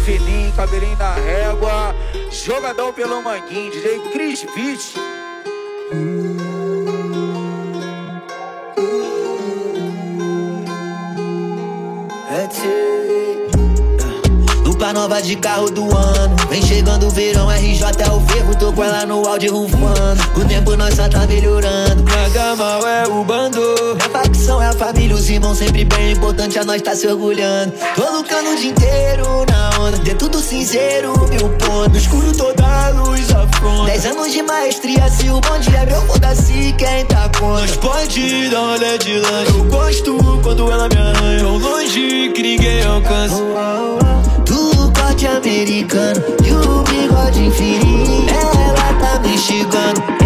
fininho, cabelinho na régua. Jogadão pelo manguinho, DJ Chris Beach. Lupa nova de carro do ano. Vem chegando o verão, RJ é o ferro. Tô com ela no áudio rufando. O tempo nós só tá melhorando. Mal é o bando. É a família, os irmãos sempre bem. Importante a nós tá se orgulhando. Tô lucrando o dia inteiro na onda. De tudo cinzeiro, mil pontos. No escuro toda a luz afronta. Dez anos de maestria, se o bonde é meu, foda-se quem tá contra. Nós pode dar um olhada de lanche. Eu gosto quando ela me arranha. Longe que ninguém alcança. Do corte americano e o bigode fininho. Ela tá me chegando.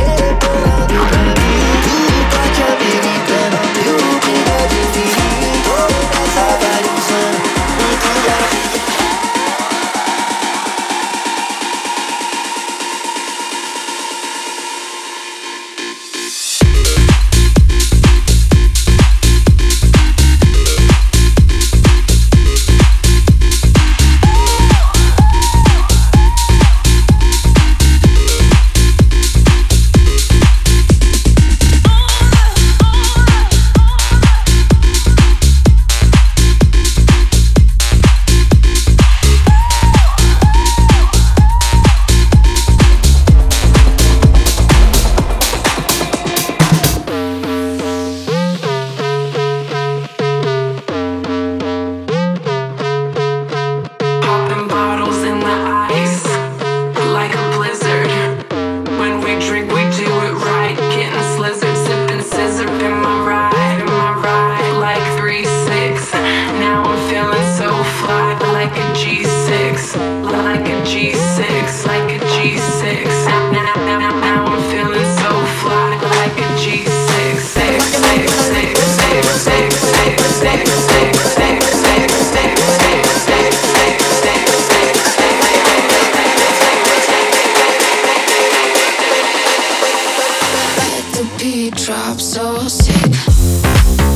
beat drops so sick.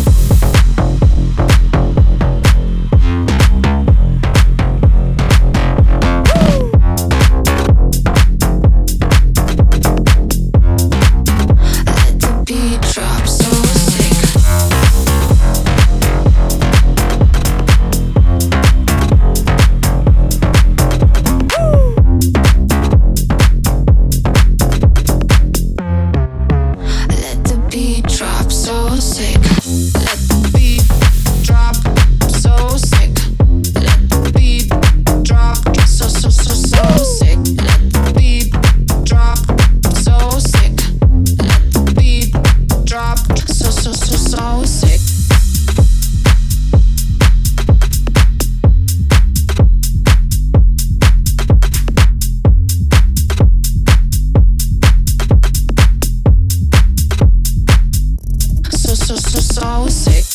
so so so so sick. so sick.